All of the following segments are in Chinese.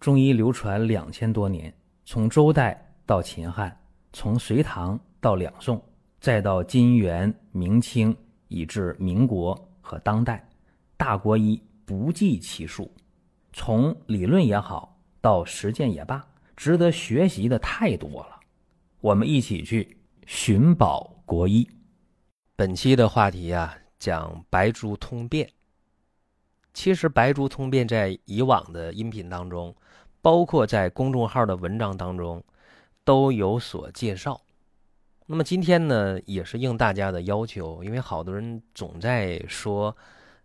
中医流传两千多年，从周代到秦汉，从隋唐到两宋，再到金元明清，以至民国和当代，大国医不计其数。从理论也好，到实践也罢，值得学习的太多了。我们一起去寻宝国医。本期的话题啊，讲白术通变。其实，《白术通便》在以往的音频当中，包括在公众号的文章当中，都有所介绍。那么今天呢，也是应大家的要求，因为好多人总在说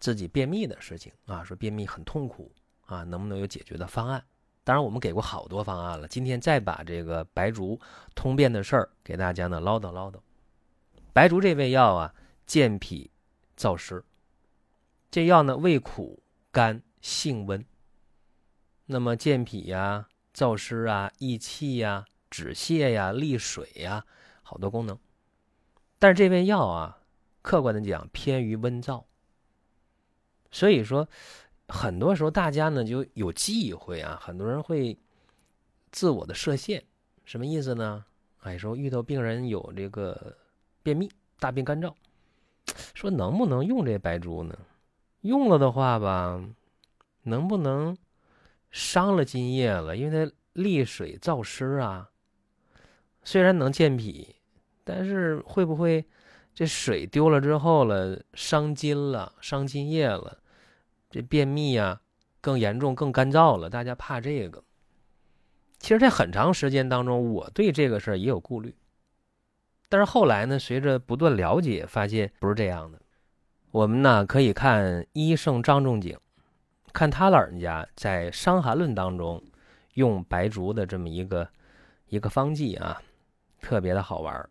自己便秘的事情啊，说便秘很痛苦啊，能不能有解决的方案？当然，我们给过好多方案了。今天再把这个白术通便的事儿给大家呢唠叨唠叨。白术这味药啊，健脾燥湿。这药呢，味苦甘性温。那么健脾呀、燥湿啊、益气呀、止泻呀、利水呀，好多功能。但是这味药啊，客观的讲偏于温燥。所以说，很多时候大家呢就有忌讳啊，很多人会自我的设限。什么意思呢？哎，说遇到病人有这个便秘、大便干燥，说能不能用这白术呢？用了的话吧，能不能伤了津液了？因为它利水燥湿啊，虽然能健脾，但是会不会这水丢了之后了，伤津了，伤津液了，这便秘啊更严重、更干燥了？大家怕这个。其实，在很长时间当中，我对这个事儿也有顾虑，但是后来呢，随着不断了解，发现不是这样的。我们呢可以看医圣张仲景，看他老人家在《伤寒论》当中用白术的这么一个一个方剂啊，特别的好玩。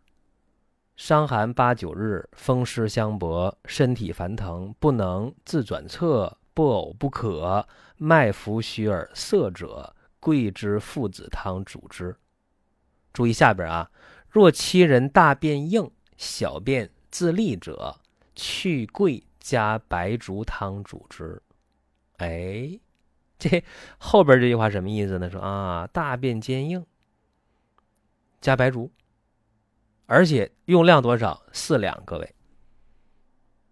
伤寒八九日，风湿相搏，身体烦疼，不能自转侧，不呕不可，脉浮虚而涩者，桂枝附子汤主之。注意下边啊，若其人大便硬，小便自利者。去桂加白术汤主之，哎，这后边这句话什么意思呢？说啊，大便坚硬，加白术，而且用量多少？四两，各位。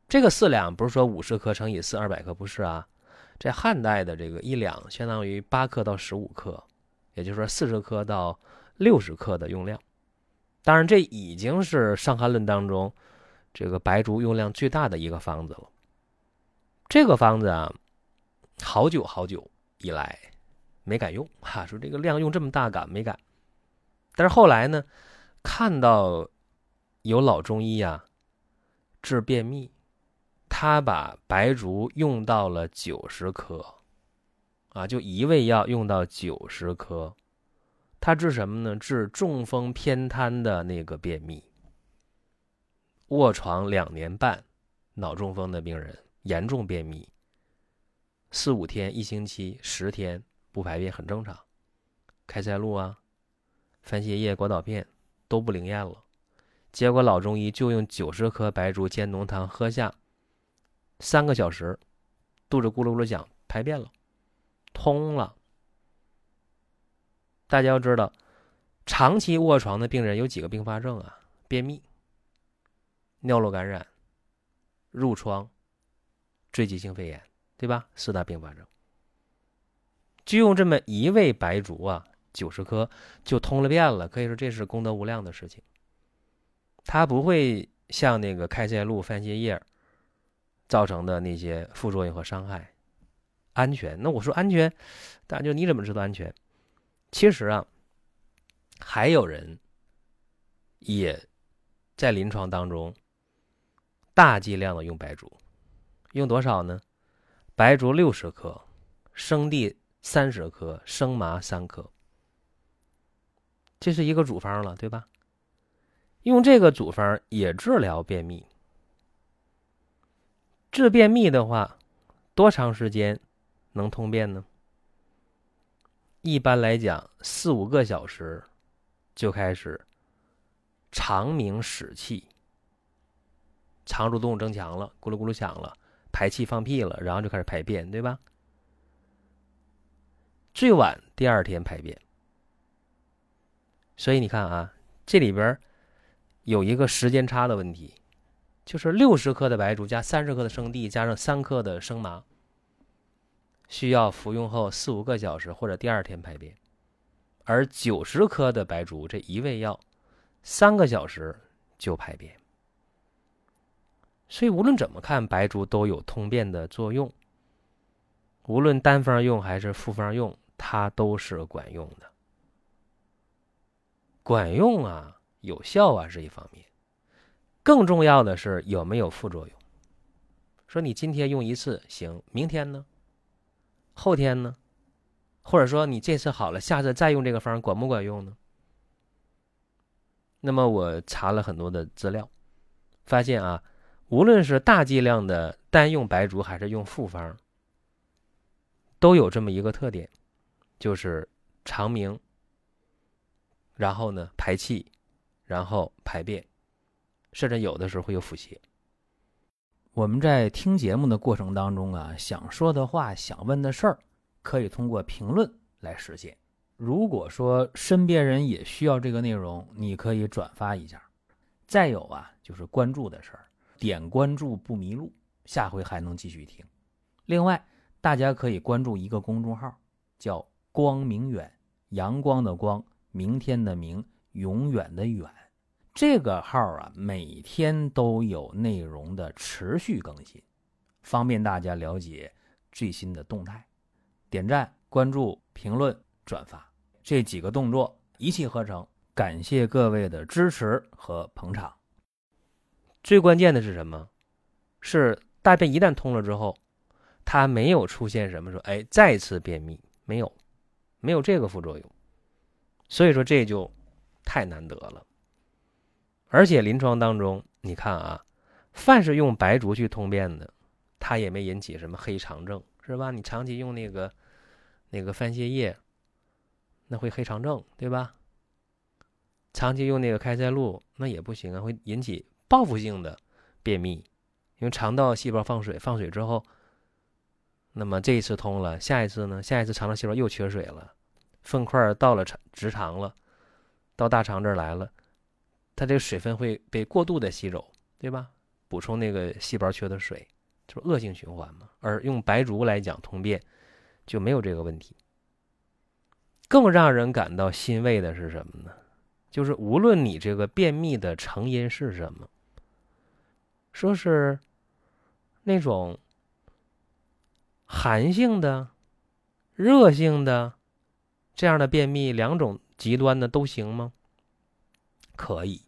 这个四两不是说五十克乘以四二百克，不是啊。这汉代的这个一两相当于八克到十五克，也就是说四十克到六十克的用量。当然，这已经是《伤寒论》当中。这个白术用量最大的一个方子了。这个方子啊，好久好久以来没敢用哈，说这个量用这么大敢没敢？但是后来呢，看到有老中医呀治便秘，他把白术用到了九十克，啊，就一味药用到九十克，他治什么呢？治中风偏瘫的那个便秘。卧床两年半，脑中风的病人严重便秘，四五天、一星期、十天不排便很正常，开塞露啊、番泻叶、果导片都不灵验了。结果老中医就用九十颗白术煎浓汤喝下，三个小时，肚子咕噜咕噜响，排便了，通了。大家要知道，长期卧床的病人有几个并发症啊？便秘。尿路感染、褥疮、坠积性肺炎，对吧？四大并发症，就用这么一味白术啊，九十克就通了便了，可以说这是功德无量的事情。它不会像那个开塞露、番泻叶造成的那些副作用和伤害，安全。那我说安全，大家就你怎么知道安全？其实啊，还有人也在临床当中。大剂量的用白术，用多少呢？白术六十克，生地三十克，生麻三克。这是一个组方了，对吧？用这个组方也治疗便秘。治便秘的话，多长时间能通便呢？一般来讲，四五个小时就开始长鸣使气。肠蠕动增强了，咕噜咕噜响了，排气放屁了，然后就开始排便，对吧？最晚第二天排便。所以你看啊，这里边有一个时间差的问题，就是六十克的白术加三十克的生地加上三克的生麻，需要服用后四五个小时或者第二天排便，而九十克的白术这一味药，三个小时就排便。所以无论怎么看，白术都有通便的作用。无论单方用还是复方用，它都是管用的。管用啊，有效啊是一方面，更重要的是有没有副作用。说你今天用一次行，明天呢？后天呢？或者说你这次好了，下次再用这个方管不管用呢？那么我查了很多的资料，发现啊，无论是大剂量的单用白术还是用复方，都有这么一个特点，就是肠鸣。然后呢，排气，然后排便，甚至有的时候会有腹泻。我们在听节目的过程当中啊，想说的话、想问的事儿，可以通过评论来实现。如果说身边人也需要这个内容，你可以转发一下。再有啊，就是关注的事儿，点关注不迷路，下回还能继续听。另外，大家可以关注一个公众号，叫“光明远”，阳光的光。明天的明，永远的远，这个号啊，每天都有内容的持续更新，方便大家了解最新的动态。点赞、关注、评论、转发这几个动作一气呵成，感谢各位的支持和捧场。最关键的是什么？是大便一旦通了之后，它没有出现什么说哎再次便秘，没有，没有这个副作用。所以说这就太难得了，而且临床当中，你看啊，凡是用白术去通便的，它也没引起什么黑肠症，是吧？你长期用那个那个番泻叶，那会黑肠症，对吧？长期用那个开塞露，那也不行啊，会引起报复性的便秘，因为肠道细胞放水，放水之后，那么这一次通了，下一次呢？下一次肠道细胞又缺水了。粪块到了肠直肠了，到大肠这儿来了，它这个水分会被过度的吸走，对吧？补充那个细胞缺的水，这不恶性循环嘛。而用白术来讲通便，就没有这个问题。更让人感到欣慰的是什么呢？就是无论你这个便秘的成因是什么，说是那种寒性的、热性的。这样的便秘，两种极端的都行吗？可以，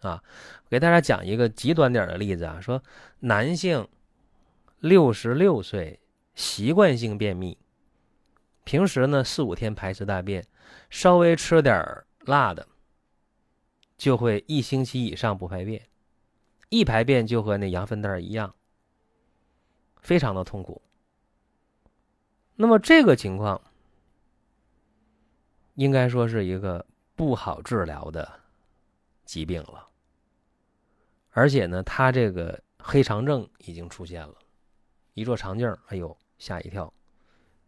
啊，给大家讲一个极端点的例子啊，说男性六十六岁，习惯性便秘，平时呢四五天排一次大便，稍微吃点辣的，就会一星期以上不排便，一排便就和那羊粪蛋一样，非常的痛苦。那么这个情况。应该说是一个不好治疗的疾病了，而且呢，他这个黑肠症已经出现了，一做肠镜，哎呦吓一跳，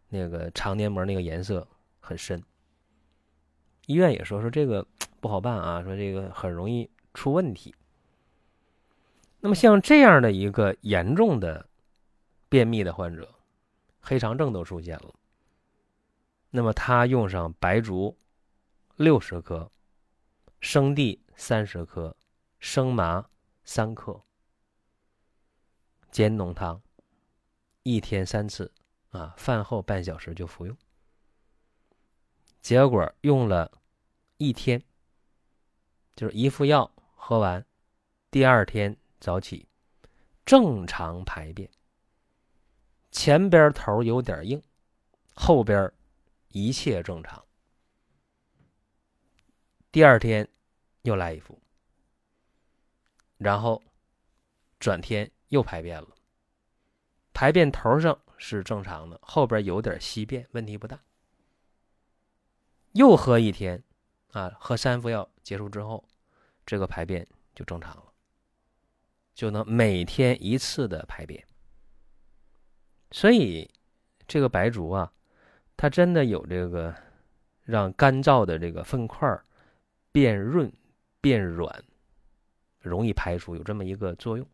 那个肠黏膜那个颜色很深。医院也说说这个不好办啊，说这个很容易出问题。那么像这样的一个严重的便秘的患者，黑肠症都出现了。那么他用上白术六十克，生地三十克，生麻三克，煎浓汤，一天三次，啊，饭后半小时就服用。结果用了一天，就是一副药喝完，第二天早起正常排便，前边头有点硬，后边。一切正常。第二天又来一副，然后转天又排便了。排便头上是正常的，后边有点稀便，问题不大。又喝一天，啊，喝三副药结束之后，这个排便就正常了，就能每天一次的排便。所以这个白术啊。它真的有这个让干燥的这个粪块变润、变软，容易排出，有这么一个作用。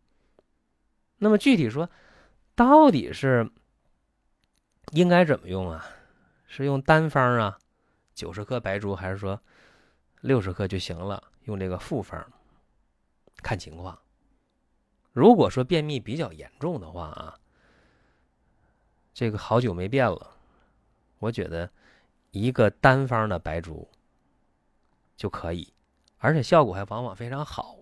那么具体说，到底是应该怎么用啊？是用单方啊，九十克白术，还是说六十克就行了？用这个复方，看情况。如果说便秘比较严重的话啊，这个好久没变了，我觉得一个单方的白术就可以，而且效果还往往非常好。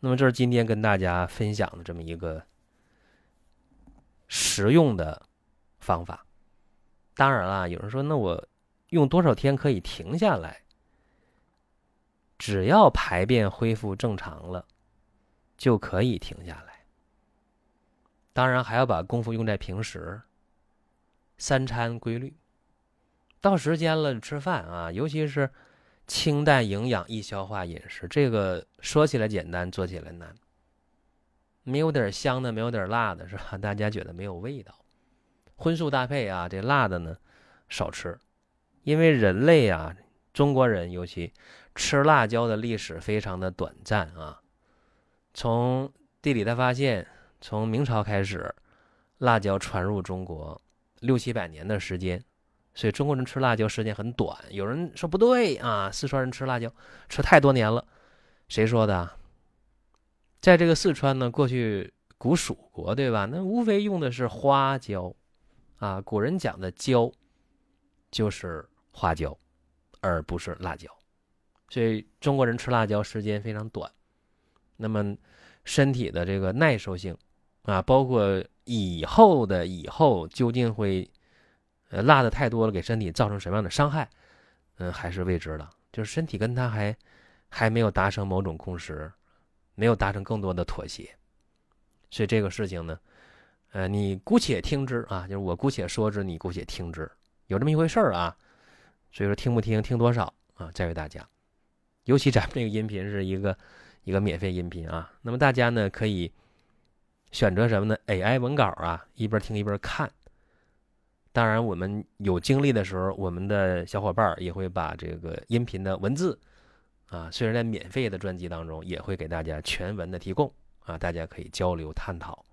那么这是今天跟大家分享的这么一个实用的方法。当然了，有人说，那我用多少天可以停下来？只要排便恢复正常了，就可以停下来。当然还要把功夫用在平时，三餐规律，到时间了吃饭啊，尤其是。清淡、营养、易消化饮食，这个说起来简单，做起来难。没有点香的，没有点辣的，是吧？大家觉得没有味道。荤素搭配啊，这辣的呢少吃，因为人类啊，中国人尤其吃辣椒的历史非常的短暂啊。从地理的发现，从明朝开始，辣椒传入中国六七百年的时间。所以中国人吃辣椒时间很短。有人说不对啊，四川人吃辣椒吃太多年了，谁说的？在这个四川呢，过去古蜀国对吧？那无非用的是花椒，啊，古人讲的椒就是花椒，而不是辣椒。所以中国人吃辣椒时间非常短。那么身体的这个耐受性啊，包括以后的以后究竟会。呃，辣的太多了，给身体造成什么样的伤害？嗯，还是未知的。就是身体跟他还还没有达成某种共识，没有达成更多的妥协。所以这个事情呢，呃，你姑且听之啊，就是我姑且说之，你姑且听之，有这么一回事儿啊。所以说，听不听，听多少啊，在于大家。尤其咱们这个音频是一个一个免费音频啊，那么大家呢可以选择什么呢？AI 文稿啊，一边听一边看。当然，我们有精力的时候，我们的小伙伴也会把这个音频的文字，啊，虽然在免费的专辑当中，也会给大家全文的提供，啊，大家可以交流探讨。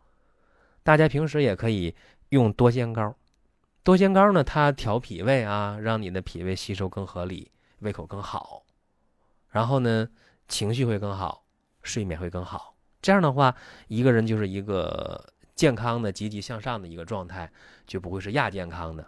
大家平时也可以用多仙膏，多仙膏呢，它调脾胃啊，让你的脾胃吸收更合理，胃口更好，然后呢，情绪会更好，睡眠会更好。这样的话，一个人就是一个。健康的、积极向上的一个状态，就不会是亚健康的。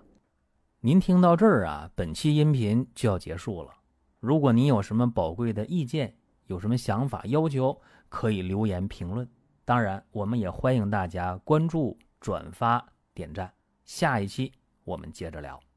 您听到这儿啊，本期音频就要结束了。如果您有什么宝贵的意见，有什么想法、要求，可以留言评论。当然，我们也欢迎大家关注、转发、点赞。下一期我们接着聊。